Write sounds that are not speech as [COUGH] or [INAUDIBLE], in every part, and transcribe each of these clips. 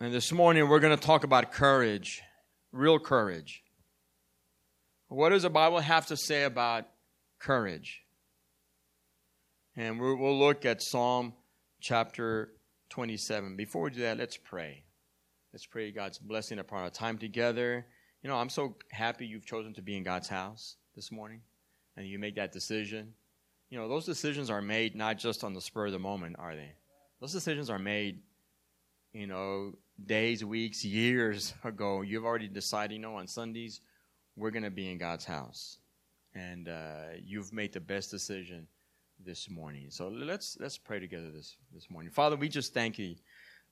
And this morning we're going to talk about courage, real courage. What does the Bible have to say about courage? And we'll look at Psalm chapter 27. Before we do that, let's pray. Let's pray God's blessing upon our time together. You know, I'm so happy you've chosen to be in God's house this morning and you make that decision. You know, those decisions are made not just on the spur of the moment, are they? Those decisions are made, you know, days, weeks, years [LAUGHS] ago. You've already decided, you know, on Sundays, we're going to be in God's house. And uh, you've made the best decision this morning. So let's let's pray together this this morning. Father, we just thank you,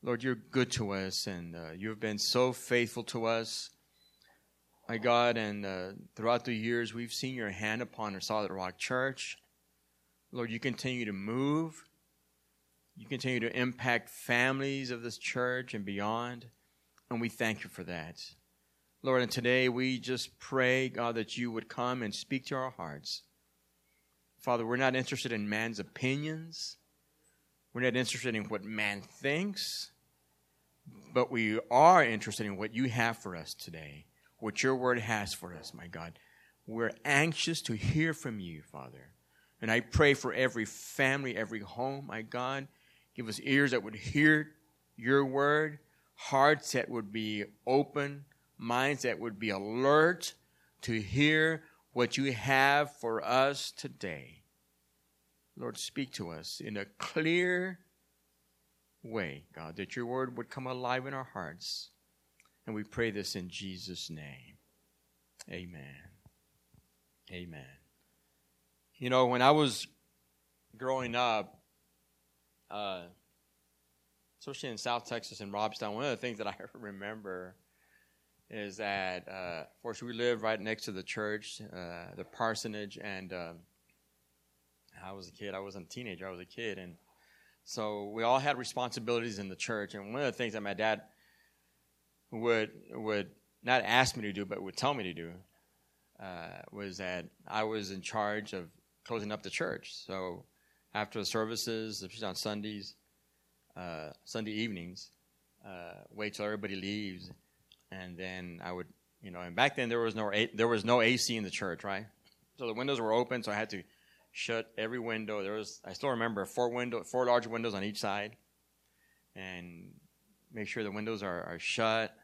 Lord. You're good to us, and uh, you've been so faithful to us, my God. And uh, throughout the years, we've seen your hand upon our Solid Rock Church. Lord, you continue to move. You continue to impact families of this church and beyond, and we thank you for that. Lord, and today we just pray, God, that you would come and speak to our hearts. Father, we're not interested in man's opinions. We're not interested in what man thinks. But we are interested in what you have for us today, what your word has for us, my God. We're anxious to hear from you, Father. And I pray for every family, every home, my God. Give us ears that would hear your word, hearts that would be open, minds that would be alert to hear what you have for us today. Lord, speak to us in a clear way, God, that your word would come alive in our hearts. And we pray this in Jesus' name. Amen. Amen. You know, when I was growing up, uh, especially in South Texas and Robstown, one of the things that I [LAUGHS] remember is that, uh, of course, we lived right next to the church, uh, the parsonage, and uh, I was a kid. I wasn't a teenager. I was a kid, and so we all had responsibilities in the church. And one of the things that my dad would would not ask me to do, but would tell me to do, uh, was that I was in charge of closing up the church. So after the services, especially on Sundays, uh, Sunday evenings, uh, wait till everybody leaves and then I would, you know, and back then there was no there was no AC in the church, right? So the windows were open, so I had to shut every window. There was I still remember four window four large windows on each side, and make sure the windows are, are shut.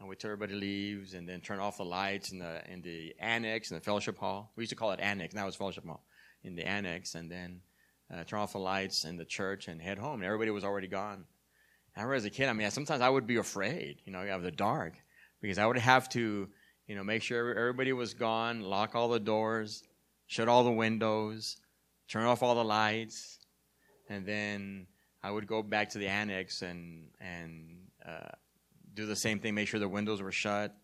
And wait till everybody leaves, and then turn off the lights in the in the annex in the fellowship hall. We used to call it annex. Now it's fellowship hall in the annex, and then uh, turn off the lights in the church and head home. And everybody was already gone. I remember as a kid, I mean, sometimes I would be afraid, you know, of the dark because I would have to, you know, make sure everybody was gone, lock all the doors, shut all the windows, turn off all the lights, and then I would go back to the annex and and uh, do the same thing, make sure the windows were shut,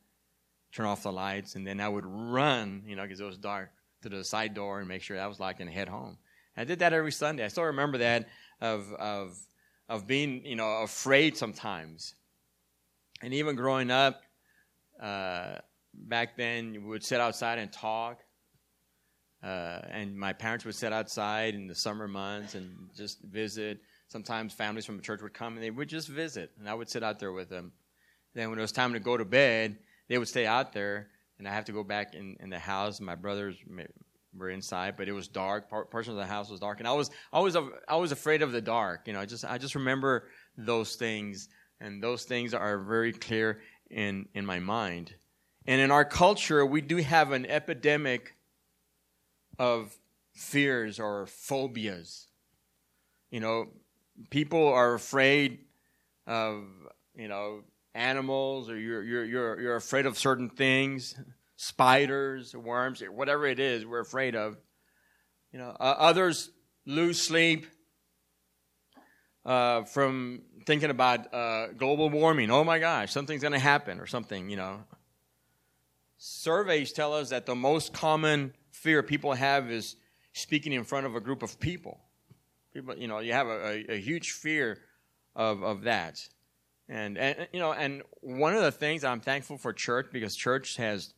turn off the lights, and then I would run, you know, because it was dark, to the side door and make sure that was locked and head home. I did that every Sunday. I still remember that of of of being, you know, afraid sometimes. And even growing up, uh, back then, we would sit outside and talk. Uh, and my parents would sit outside in the summer months and just visit. Sometimes families from the church would come and they would just visit, and I would sit out there with them. Then when it was time to go to bed, they would stay out there, and I have to go back in, in the house. My brothers were inside, but it was dark. Portion of the house was dark, and I was I was I was afraid of the dark. You know, I just I just remember those things, and those things are very clear in in my mind. And in our culture, we do have an epidemic of fears or phobias. You know, people are afraid of you know animals, or you're you're you're you're afraid of certain things spiders, worms, whatever it is we're afraid of. You know, uh, others lose sleep uh, from thinking about uh, global warming. Oh my gosh, something's going to happen or something. You know, surveys tell us that the most common fear people have is speaking in front of a group of people. People, you know, you have a, a, a huge fear of of that. And, and you know, and one of the things I'm thankful for church because church has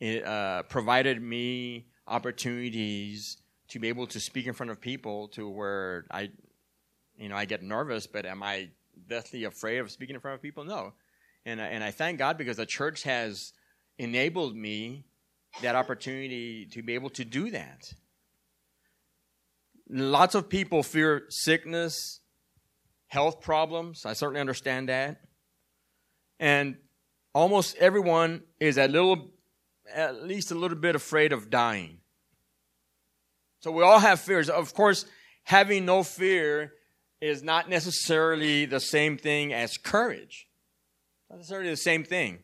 it uh, provided me opportunities to be able to speak in front of people to where I, you know, I get nervous, but am I deathly afraid of speaking in front of people? No. And, and I thank God because the church has enabled me that opportunity to be able to do that. Lots of people fear sickness, health problems. I certainly understand that. And almost everyone is a little, at least a little bit afraid of dying. So we all have fears. Of course, having no fear is not necessarily the same thing as courage. Not necessarily the same thing.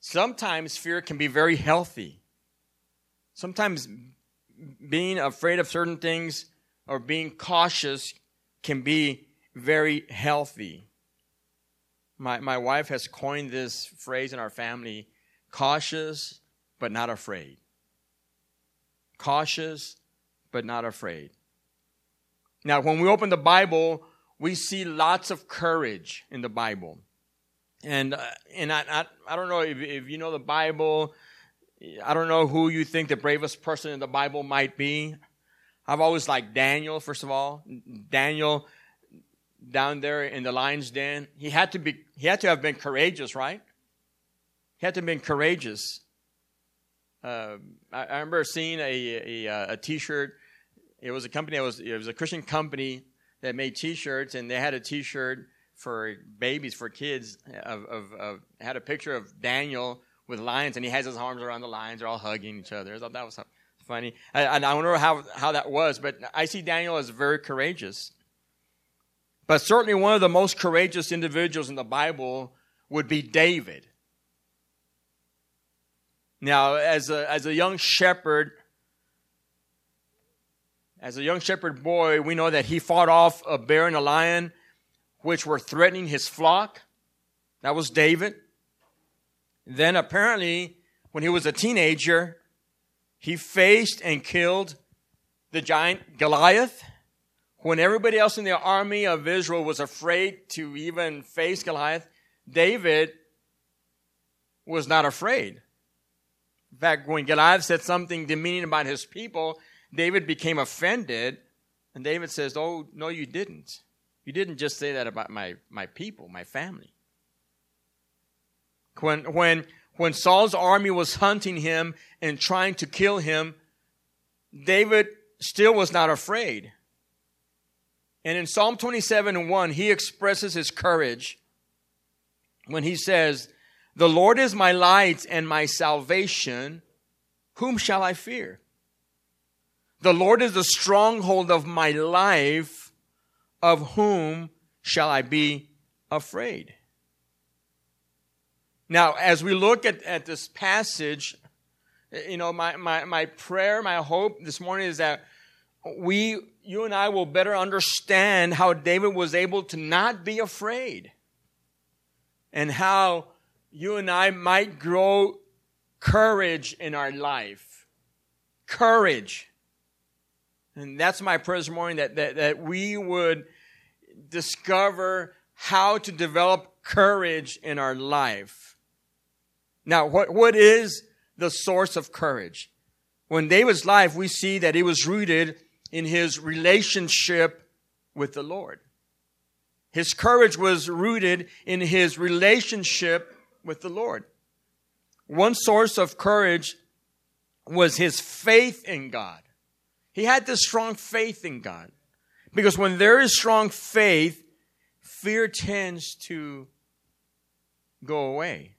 Sometimes fear can be very healthy. Sometimes being afraid of certain things or being cautious can be very healthy. My, my wife has coined this phrase in our family cautious but not afraid. Cautious but not afraid. Now, when we open the Bible, we see lots of courage in the Bible. And, uh, and I, I, I, don't know if, if you know the Bible, I don't know who you think the bravest person in the Bible might be. I've always liked Daniel, first of all. Daniel down there in the lion's den, he had to be he had to have been courageous, right? He had to have been courageous. Uh, I, I, remember seeing a, a, a T-shirt. It was a company. It was it was a Christian company that made T-shirts, and they had a T-shirt for babies, for kids. Of, of, of had a picture of Daniel with lions, and he has his arms around the lions. They're all hugging each other. I thought that was funny. And I wonder how how that was, but I see Daniel as very courageous. But certainly one of the most courageous individuals in the Bible would be David. Now, as a, as a young shepherd, as a young shepherd boy, we know that he fought off a bear and a lion, which were threatening his flock. That was David. Then, apparently, when he was a teenager, he faced and killed the giant Goliath when everybody else in the army of Israel was afraid to even face Goliath, David was not afraid. In fact, when Goliath said something demeaning about his people, David became offended. And David says, Oh, no, you didn't. You didn't just say that about my, my people, my family. When, when, when Saul's army was hunting him and trying to kill him, David still was not afraid. And in Psalm 27 and 1, he expresses his courage when he says, The Lord is my light and my salvation. Whom shall I fear? The Lord is the stronghold of my life. Of whom shall I be afraid? Now, as we look at, at this passage, you know, my, my, my prayer, my hope this morning is that we, you and I will better understand how David was able to not be afraid and how you and I might grow courage in our life. Courage. And that's my prayer this morning that, that, that we would discover how to develop courage in our life. Now, what, what is the source of courage? When David's life, we see that it was rooted in his relationship with the Lord. His courage was rooted in his relationship with the Lord. One source of courage was his faith in God. He had this strong faith in God. Because when there is strong faith, fear tends to go away.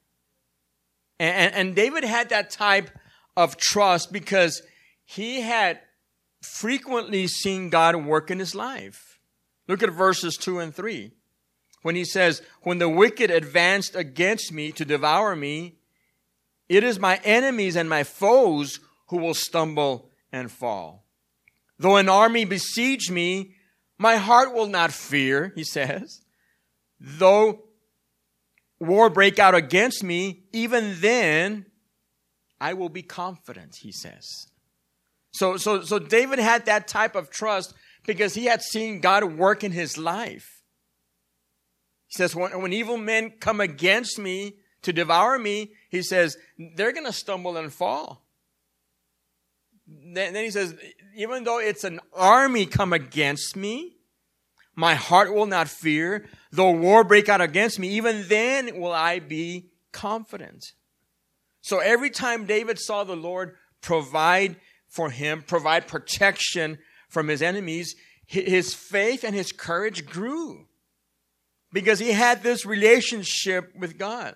And, and, David had that type of trust because he had frequently seen God work in his life. Look at verses 2 and 3. When he says, When the wicked advanced against me to devour me, it is my enemies and my foes who will stumble and fall. Though an army besiege me, my heart will not fear, he says. Though war break out against me, even then I will be confident, he says. So, so, so David had that type of trust because he had seen God work in his life. He says, when, when evil men come against me to devour me, he says, they're going to stumble and fall. Then, then he says, even though it's an army come against me, My heart will not fear. Though war break out against me, even then will I be confident. So every time David saw the Lord provide for him, provide protection from his enemies, his faith and his courage grew because he had this relationship with God.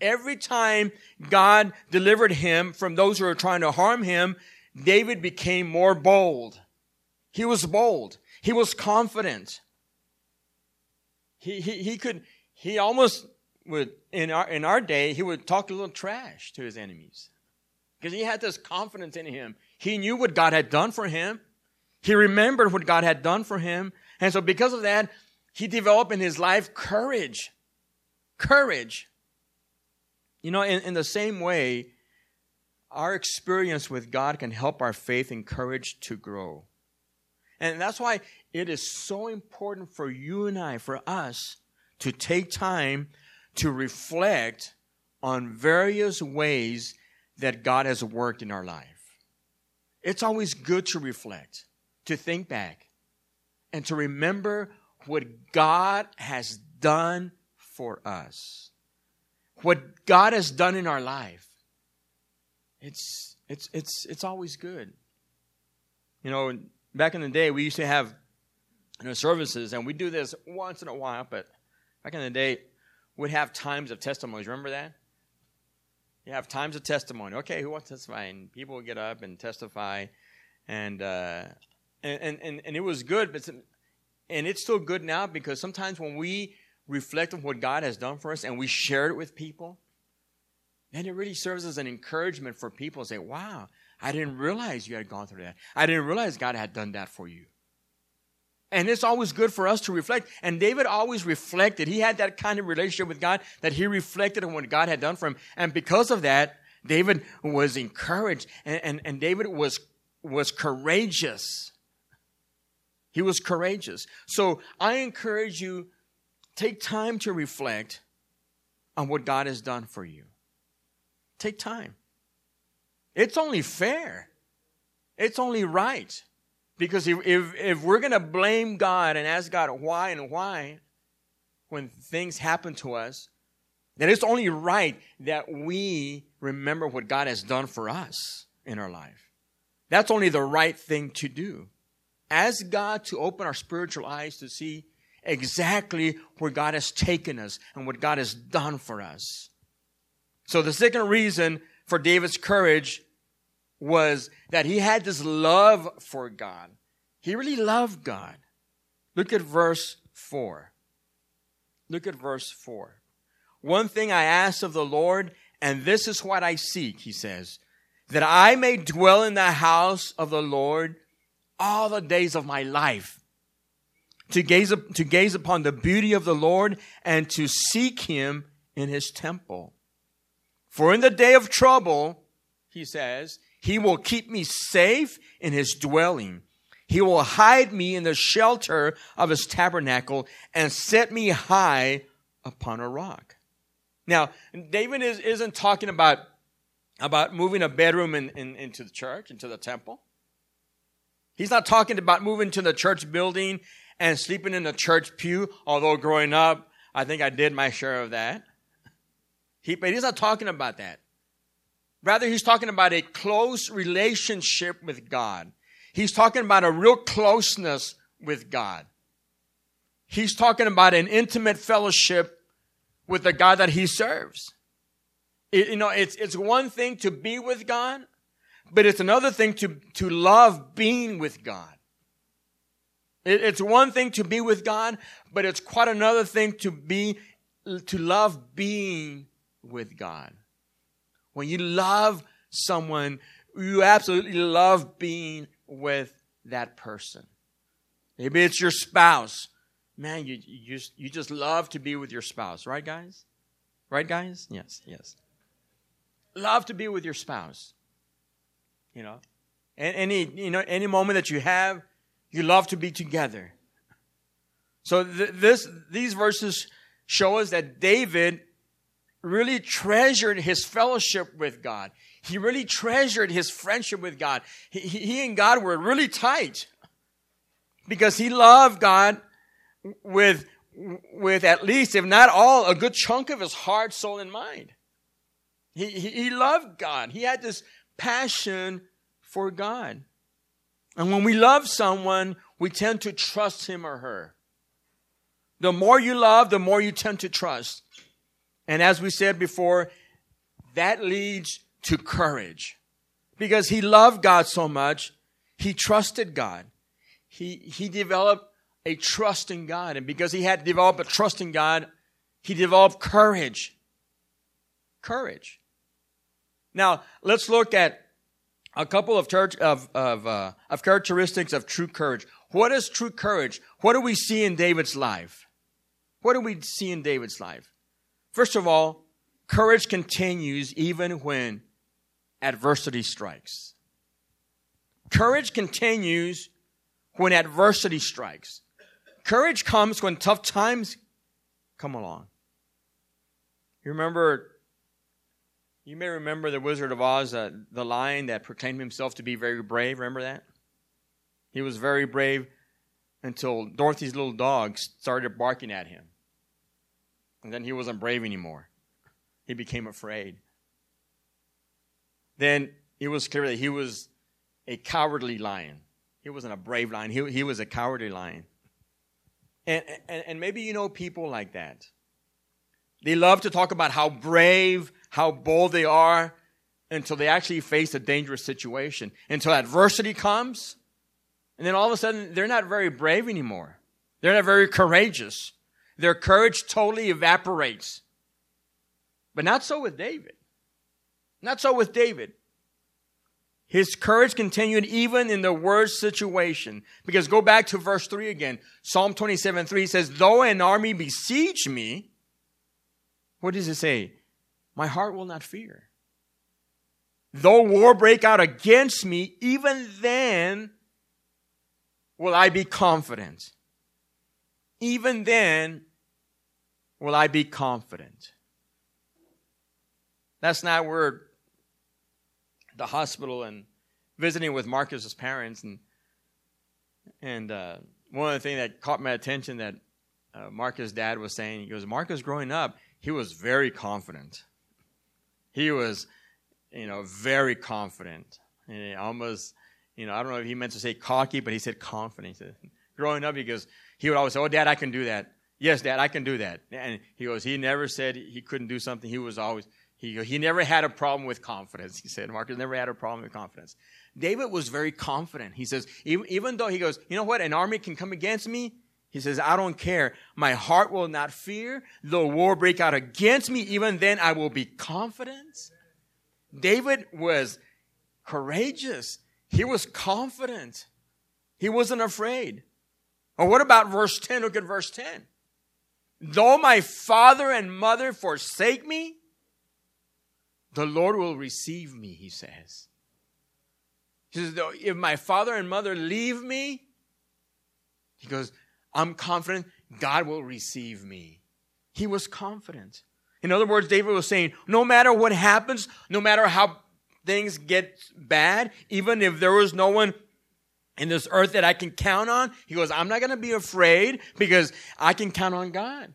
Every time God delivered him from those who were trying to harm him, David became more bold. He was bold. He was confident. He, he, he could, he almost would, in our, in our day, he would talk a little trash to his enemies because he had this confidence in him. He knew what God had done for him. He remembered what God had done for him. And so because of that, he developed in his life courage. Courage. You know, in, in the same way, our experience with God can help our faith and courage to grow. And that's why it is so important for you and I, for us, to take time to reflect on various ways that God has worked in our life. It's always good to reflect, to think back, and to remember what God has done for us what God has done in our life, it's it's it's it's always good. You know, back in the day, we used to have you know, services, and we do this once in a while. But back in the day, we'd have times of testimonies. Remember that? You have times of testimony. Okay, who wants to testify? And people would get up and testify, and uh, and, and and it was good, but and it's still good now because sometimes when we reflect on what God has done for us and we share it with people, then it really serves as an encouragement for people to say, wow, I didn't realize you had gone through that. I didn't realize God had done that for you. And it's always good for us to reflect. And David always reflected. He had that kind of relationship with God that he reflected on what God had done for him. And because of that, David was encouraged and, and, and David was, was courageous. He was courageous. So I encourage you Take time to reflect on what God has done for you. Take time. It's only fair. It's only right. Because if, if, if we're going to blame God and ask God why and why when things happen to us, then it's only right that we remember what God has done for us in our life. That's only the right thing to do. Ask God to open our spiritual eyes to see exactly where God has taken us and what God has done for us. So the second reason for David's courage was that he had this love for God. He really loved God. Look at verse 4. Look at verse 4. One thing I ask of the Lord, and this is what I seek, he says, that I may dwell in the house of the Lord all the days of my life to gaze, to gaze upon the beauty of the Lord and to seek him in his temple. For in the day of trouble, he says, he will keep me safe in his dwelling. He will hide me in the shelter of his tabernacle and set me high upon a rock. Now, David is, isn't talking about, about moving a bedroom in, in, into the church, into the temple. He's not talking about moving to the church building and sleeping in the church pew, although growing up, I think I did my share of that. He, but he's not talking about that. Rather, he's talking about a close relationship with God. He's talking about a real closeness with God. He's talking about an intimate fellowship with the God that he serves. It, you know, it's, it's one thing to be with God, but it's another thing to, to love being with God. It's one thing to be with God, but it's quite another thing to be, to love being with God. When you love someone, you absolutely love being with that person. Maybe it's your spouse. Man, you, you, just, you just love to be with your spouse, right, guys? Right, guys? Yes, yes. Love to be with your spouse. You know, any, you know, any moment that you have, you love to be together. So th- this, these verses show us that David really treasured his fellowship with God. He really treasured his friendship with God. He, he and God were really tight. because he loved God with, with at least, if not all, a good chunk of his heart, soul, and mind. He, he, he loved God. He had this passion for God. And when we love someone, we tend to trust him or her. The more you love, the more you tend to trust. And as we said before, that leads to courage. Because he loved God so much, he trusted God. He, he developed a trust in God. And because he had developed a trust in God, he developed courage. Courage. Now, let's look at a couple of church of of, uh, of characteristics of true courage. What is true courage? What do we see in David's life? What do we see in David's life? First of all, courage continues even when adversity strikes. Courage continues when adversity strikes. Courage comes when tough times come along. You remember, you may remember the Wizard of Oz, uh, the lion that proclaimed himself to be very brave. Remember that? He was very brave until Dorothy's little dog started barking at him. And then he wasn't brave anymore. He became afraid. Then it was clear that he was a cowardly lion. He wasn't a brave lion, he, he was a cowardly lion. And, and, and maybe you know people like that. They love to talk about how brave, how bold they are until they actually face a dangerous situation, until adversity comes. And then all of a sudden, they're not very brave anymore. They're not very courageous. Their courage totally evaporates. But not so with David. Not so with David. His courage continued even in the worst situation. Because go back to verse 3 again. Psalm 27 3 says, Though an army besiege me, what does it say? My heart will not fear. Though war break out against me, even then will I be confident. Even then will I be confident. That's not where the hospital and visiting with Marcus's parents and and uh, one of the things that caught my attention that uh, Marcus' dad was saying, he goes, Marcus growing up, he was very confident. He was, you know, very confident. And almost, you know, I don't know if he meant to say cocky, but he said confident. He said, growing up, he goes, he would always say, "Oh, Dad, I can do that." Yes, Dad, I can do that. And he goes, he never said he couldn't do something. He was always he, he never had a problem with confidence. He said, Marcus never had a problem with confidence. David was very confident. He says, even, even though he goes, you know what, an army can come against me. He says, I don't care. My heart will not fear. Though war break out against me, even then I will be confident. David was courageous. He was confident. He wasn't afraid. Or what about verse 10? Look at verse 10. Though my father and mother forsake me, the Lord will receive me, he says. He says, if my father and mother leave me, he goes, I'm confident God will receive me. He was confident. In other words, David was saying, no matter what happens, no matter how things get bad, even if there was no one in this earth that I can count on, he goes, I'm not going to be afraid because I can count on God.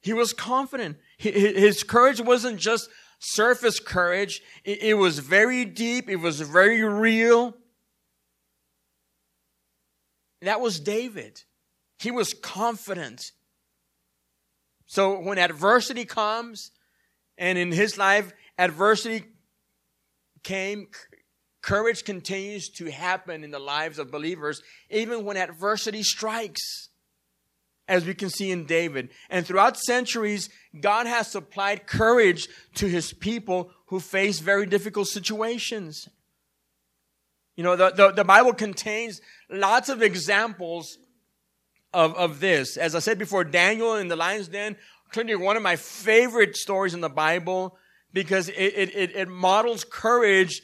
He was confident. His courage wasn't just surface courage. It, was very deep. It was very real. That was David. He was confident. So when adversity comes, and in his life, adversity came, courage continues to happen in the lives of believers, even when adversity strikes as we can see in David. And throughout centuries, God has supplied courage to his people who face very difficult situations. You know, the, the, the Bible contains lots of examples of, of this. As I said before, Daniel in the lion's den, clearly one of my favorite stories in the Bible because it, it, it models courage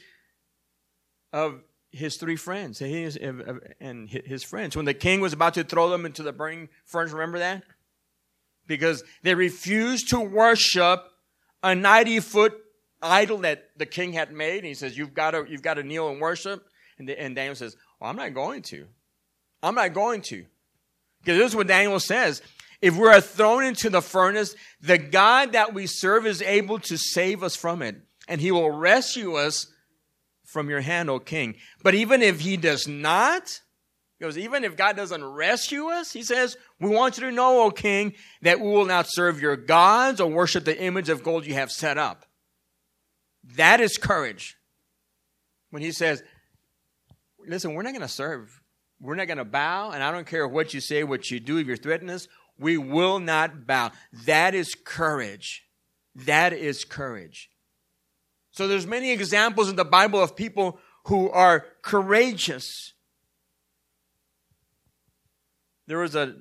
of his three friends and his friends. When the king was about to throw them into the burning furnace, remember that? Because they refused to worship a 90 foot idol that the king had made. And he says, you've got to, you've got to kneel and worship. And, the, and Daniel says, well, I'm not going to. I'm not going to. Because this is what Daniel says. If we are thrown into the furnace, the God that we serve is able to save us from it, and he will rescue us from your hand, O king. But even if he does not, goes, even if God doesn't rescue us, he says, we want you to know, O king, that we will not serve your gods or worship the image of gold you have set up. That is courage. When he says, listen, we're not going to serve. We're not going to bow, and I don't care what you say, what you do, if you're threatening us, we will not bow. That is courage. That is courage. So there's many examples in the Bible of people who are courageous. There was a,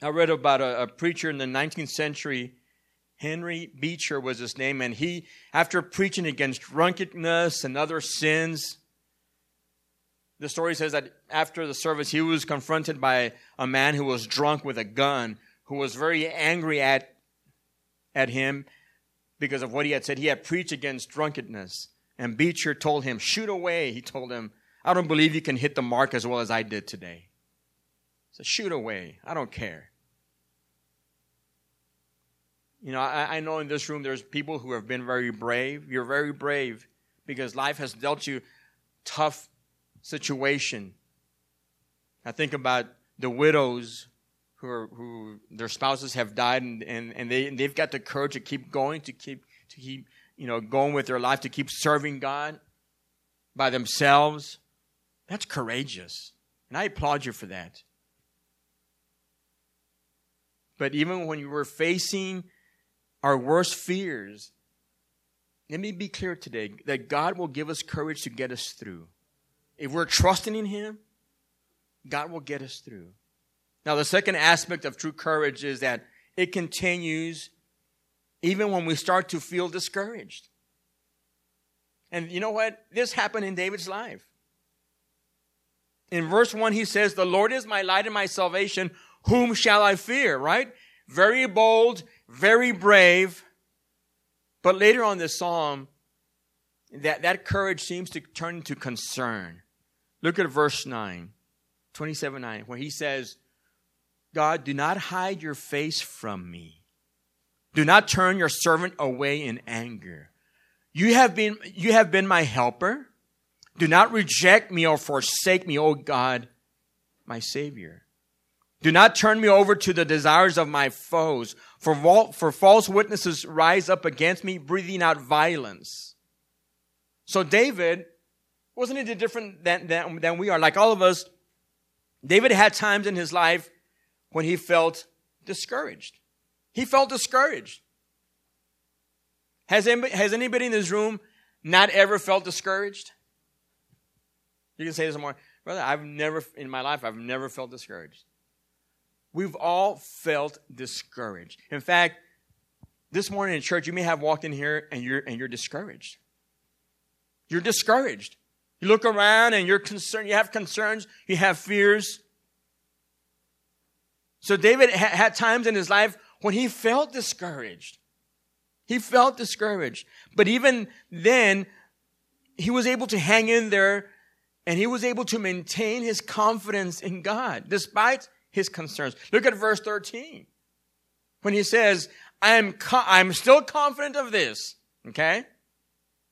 I read about a, a preacher in the 19th century, Henry Beecher was his name, and he, after preaching against drunkenness and other sins, the story says that after the service, he was confronted by a man who was drunk with a gun, who was very angry at, at him because of what he had said. He had preached against drunkenness. And Beecher told him, Shoot away. He told him, I don't believe you can hit the mark as well as I did today. Said, Shoot away. I don't care. You know, I, I know in this room there's people who have been very brave. You're very brave because life has dealt you tough situation. I think about the widows who are, who their spouses have died and, and, and they they've got the courage to keep going, to keep to keep you know going with their life, to keep serving God by themselves. That's courageous. And I applaud you for that. But even when we're facing our worst fears, let me be clear today that God will give us courage to get us through. If we're trusting in Him, God will get us through. Now, the second aspect of true courage is that it continues even when we start to feel discouraged. And you know what? This happened in David's life. In verse 1, he says, The Lord is my light and my salvation. Whom shall I fear? Right? Very bold, very brave. But later on this psalm, that, that courage seems to turn into concern. Look at verse 9, 27 9, where he says, God, do not hide your face from me. Do not turn your servant away in anger. You have been, you have been my helper. Do not reject me or forsake me, O God, my Savior. Do not turn me over to the desires of my foes, for, for false witnesses rise up against me, breathing out violence. So David wasn't any different than, than, than we are. Like all of us, David had times in his life when he felt discouraged. He felt discouraged. Has anybody, has anybody in this room not ever felt discouraged? You can say this more. Brother, I've never, in my life, I've never felt discouraged. We've all felt discouraged. In fact, this morning in church, you may have walked in here and you're, and you're discouraged. You're discouraged. You look around and you're concerned, you have concerns, you have fears. So David ha- had times in his life when he felt discouraged. He felt discouraged. But even then, he was able to hang in there and he was able to maintain his confidence in God despite his concerns. Look at verse 13. When he says, I am, co- I'm still confident of this. Okay?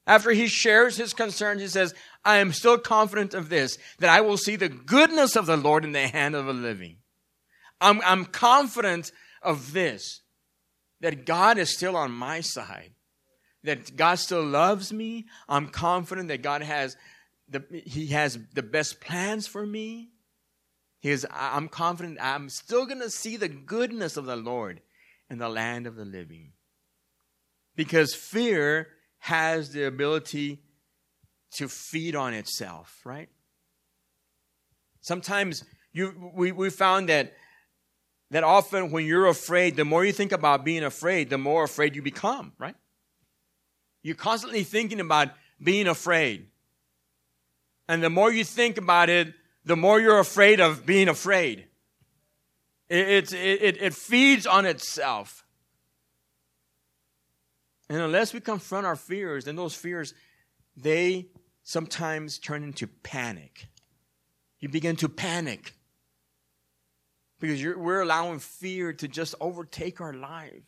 After he shares his concerns, he says, I am still confident of this, that I will see the goodness of the Lord in the hand of the living. I'm, I'm confident of this, that God is still on my side, that God still loves me. I'm confident that God has the, he has the best plans for me. He is, I'm confident I'm still going to see the goodness of the Lord in the land of the living. Because fear has the ability to feed on itself, right? Sometimes you, we, we found that, that often when you're afraid, the more you think about being afraid, the more afraid you become, right? You're constantly thinking about being afraid. And the more you think about it, the more you're afraid of being afraid. It, it, it, it feeds on itself. And unless we confront our fears, then those fears, they sometimes turn into panic. You begin to panic because we're allowing fear to just overtake our life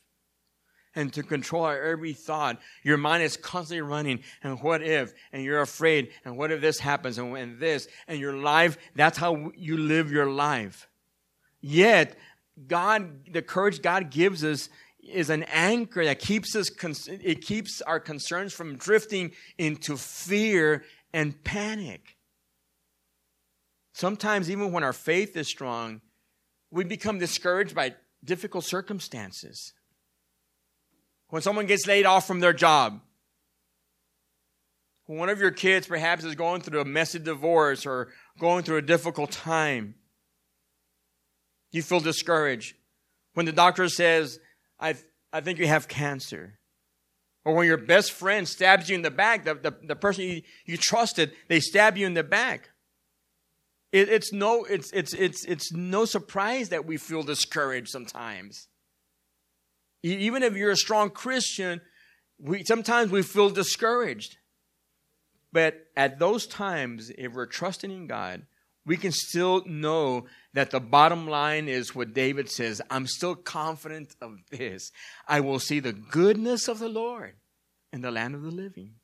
and to control our every thought. Your mind is constantly running. And what if? And you're afraid. And what if this happens? And when this? And your life, that's how you live your life. Yet, God, the courage God gives us is an anchor that keeps us, it keeps our concerns from drifting into fear and panic. Sometimes, even when our faith is strong, we become discouraged by difficult circumstances. When someone gets laid off from their job, when one of your kids perhaps is going through a messy divorce or going through a difficult time, you feel discouraged. When the doctor says, I, I think you have cancer. Or when your best friend stabs you in the back, the, the, the person you, you trusted, they stab you in the back. It, it's, no, it's, it's, it's, it's no surprise that we feel discouraged sometimes. Even if you're a strong Christian, we, sometimes we feel discouraged. But at those times, if we're trusting in God, we can still know that the bottom line is what David says I'm still confident of this. I will see the goodness of the Lord in the land of the living.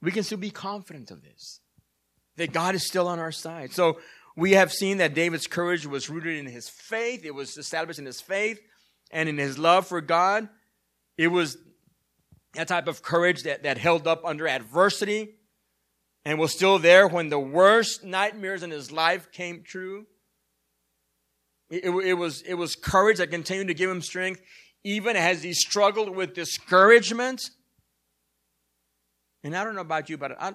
We can still be confident of this that God is still on our side. So we have seen that David's courage was rooted in his faith, it was established in his faith and in his love for God. It was that type of courage that, that held up under adversity and was still there when the worst nightmares in his life came true. It, it, it, was, it was courage that continued to give him strength even as he struggled with discouragement. And I don't know about you, but I,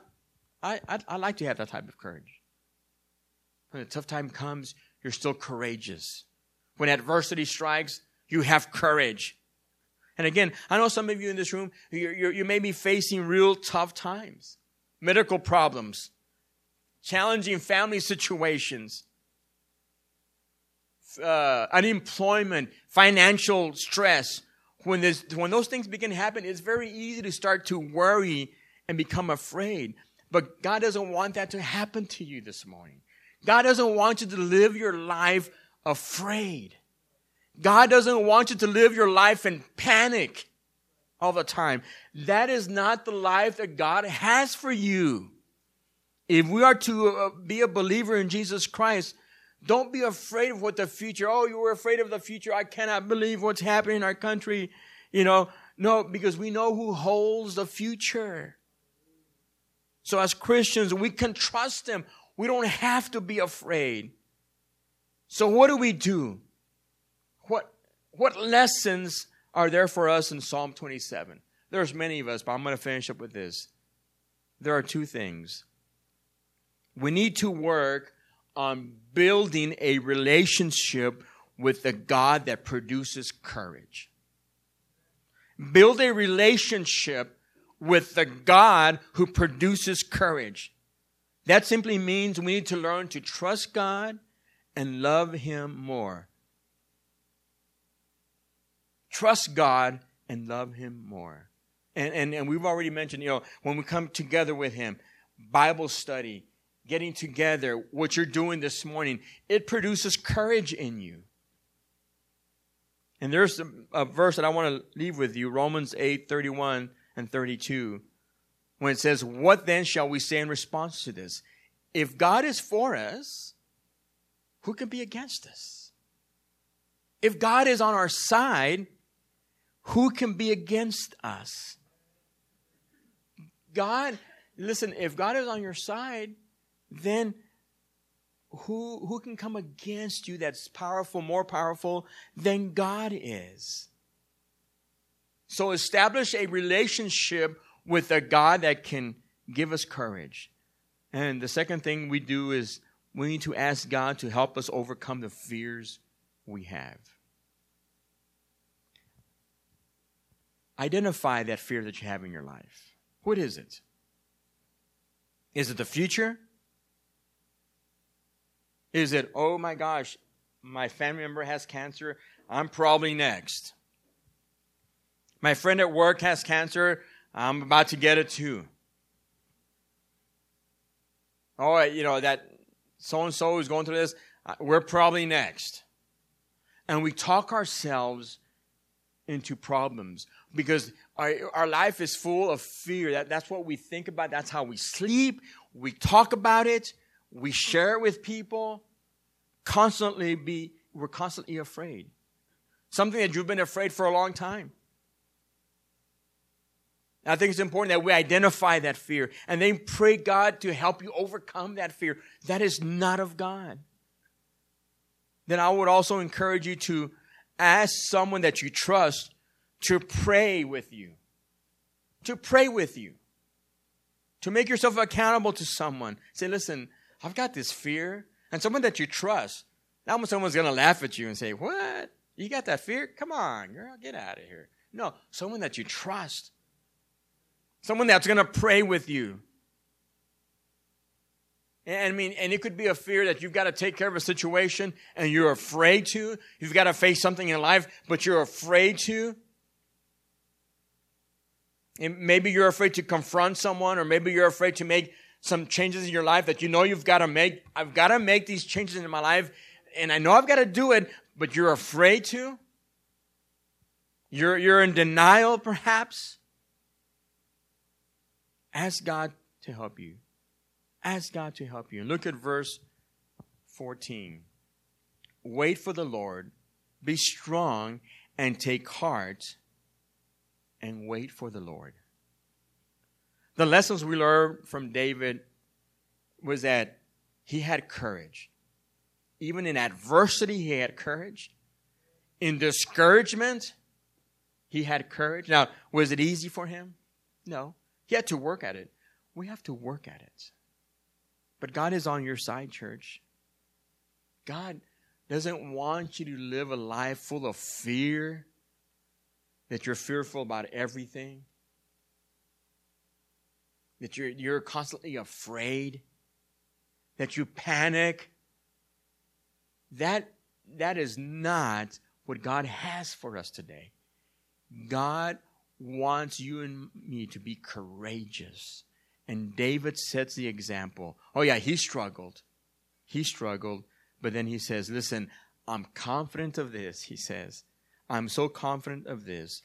I, I, I like to have that type of courage. When a tough time comes, you're still courageous. When adversity strikes, you have courage. And again, I know some of you in this room, you're, you're, you may be facing real tough times, medical problems, challenging family situations, uh, unemployment, financial stress. When, this, when those things begin to happen, it's very easy to start to worry and become afraid. But God doesn't want that to happen to you this morning. God doesn't want you to live your life afraid. God doesn't want you to live your life in panic all the time. That is not the life that God has for you. If we are to uh, be a believer in Jesus Christ, don't be afraid of what the future, oh, you were afraid of the future. I cannot believe what's happening in our country. You know, no, because we know who holds the future. So as Christians, we can trust Him. We don't have to be afraid. So what do we do? What, what lessons are there for us in Psalm 27? There's many of us, but I'm going to finish up with this. There are two things. We need to work on building a relationship with the God that produces courage. Build a relationship with the God who produces courage. That simply means we need to learn to trust God and love Him more. Trust God and love Him more. And, and, and we've already mentioned, you know, when we come together with Him, Bible study, getting together, what you're doing this morning, it produces courage in you. And there's a, a verse that I want to leave with you, Romans 8 31 and 32 when it says, What then shall we say in response to this? If God is for us, who can be against us? If God is on our side, who can be against us? God, listen, if God is on your side, then who, who can come against you that's powerful, more powerful than God is? So establish a relationship with a God that can give us courage. And the second thing we do is we need to ask God to help us overcome the fears we have. Identify that fear that you have in your life. What is it? Is it the future? Is it, oh my gosh, my family member has cancer, I'm probably next? My friend at work has cancer. I'm about to get it too. Oh, you know, that so and so is going through this. Uh, we're probably next. And we talk ourselves into problems because our, our life is full of fear. That, that's what we think about. That's how we sleep. We talk about it. We share it with people. Constantly be, we're constantly afraid. Something that you've been afraid for a long time. I think it's important that we identify that fear and then pray God to help you overcome that fear. That is not of God. Then I would also encourage you to ask someone that you trust to pray with you. To pray with you. To make yourself accountable to someone. Say, listen, I've got this fear. And someone that you trust. Now someone's going to laugh at you and say, what? You got that fear? Come on, girl, get out of here. No, someone that you trust Someone that's going to pray with you. And I mean, and it could be a fear that you've got to take care of a situation and you're afraid to. You've got to face something in life, but you're afraid to. And maybe you're afraid to confront someone, or maybe you're afraid to make some changes in your life that you know you've got to make. I've got to make these changes in my life, and I know I've got to do it, but you're afraid to. You're, you're in denial, perhaps. Ask God to help you. Ask God to help you. Look at verse 14. Wait for the Lord, be strong, and take heart, and wait for the Lord. The lessons we learned from David was that he had courage. Even in adversity, he had courage. In discouragement, he had courage. Now, was it easy for him? No. He had to work at it. We have to work at it. But God is on your side, church. God doesn't want you to live a life full of fear, that you're fearful about everything, that you're, you're constantly afraid, that you panic. That, that is not what God has for us today. God wants you and me to be courageous. And David sets the example. Oh, yeah, he struggled. He struggled. But then he says, Listen, I'm confident of this, he says. I'm so confident of this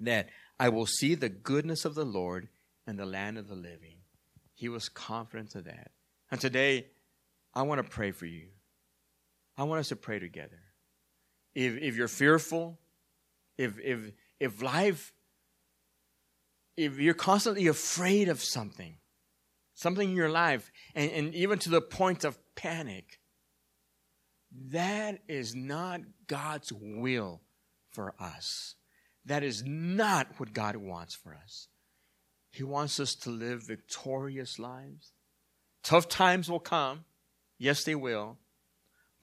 that I will see the goodness of the Lord and the land of the living. He was confident of that. And today, I want to pray for you. I want us to pray together. If, if you're fearful, if, if, if life, if you're constantly afraid of something, something in your life, and, and even to the point of panic, that is not God's will for us. That is not what God wants for us. He wants us to live victorious lives. Tough times will come. Yes, they will.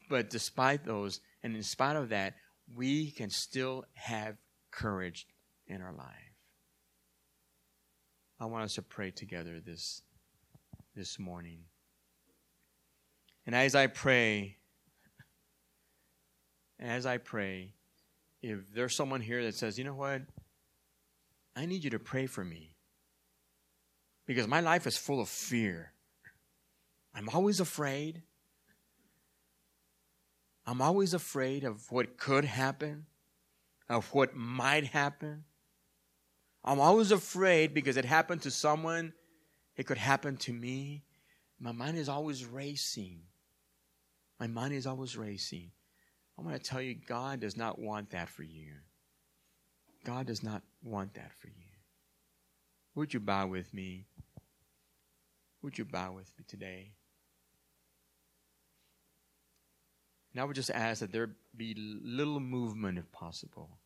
But despite those, and in spite of that, we can still have courage in our life. I want us to pray together this, this morning. And as I pray, as I pray, if there's someone here that says, you know what, I need you to pray for me because my life is full of fear. I'm always afraid. I'm always afraid of what could happen of what might happen. I'm always afraid because it happened to someone, it could happen to me. My mind is always racing. My mind is always racing. I'm going to tell you, God does not want that for you. God does not want that for you. Would you bow with me? Would you bow with me today? And I would just ask that there be little movement if possible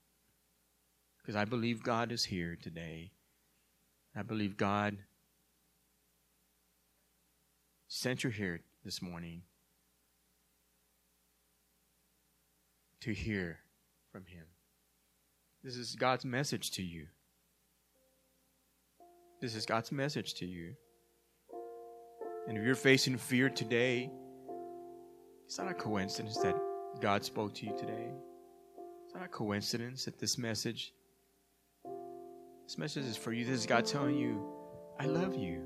because I believe God is here today. I believe God sent you here this morning to hear from Him. This is God's message to you. This is God's message to you. And if you're facing fear today, it's not a coincidence that God spoke to you today. It's not a coincidence that this message this message is for you. This is God telling you, I love you.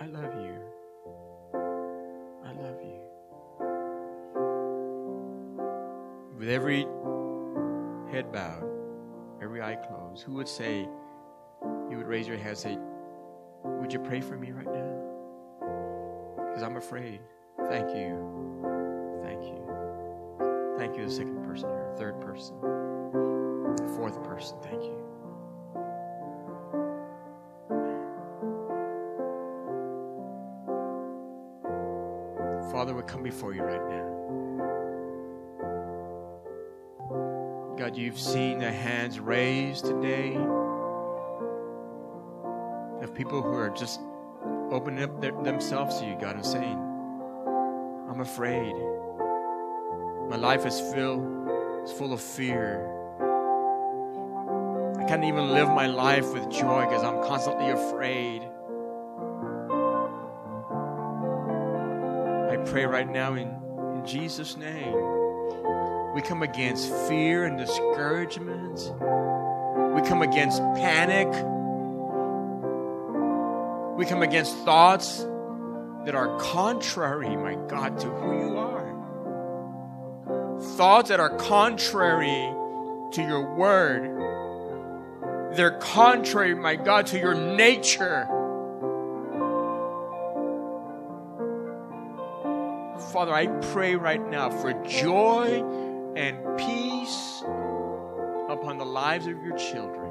I love you. With every head bowed, every eye closed, who would say, you would raise your hand and say, Would you pray for me right now? Because I'm afraid. Thank you. Thank you. Thank you, the second person here, third person, fourth person. Thank you. Father, we come before you right now. God, you've seen the hands raised today of people who are just opening up their, themselves to you, God, and saying, I'm afraid. My life is filled, is full of fear. I can't even live my life with joy because I'm constantly afraid. I pray right now in, in Jesus' name. We come against fear and discouragement. We come against panic. We come against thoughts that are contrary, my God, to who you are. Thoughts that are contrary to your word. They're contrary, my God, to your nature. Father, I pray right now for joy and peace upon the lives of your children.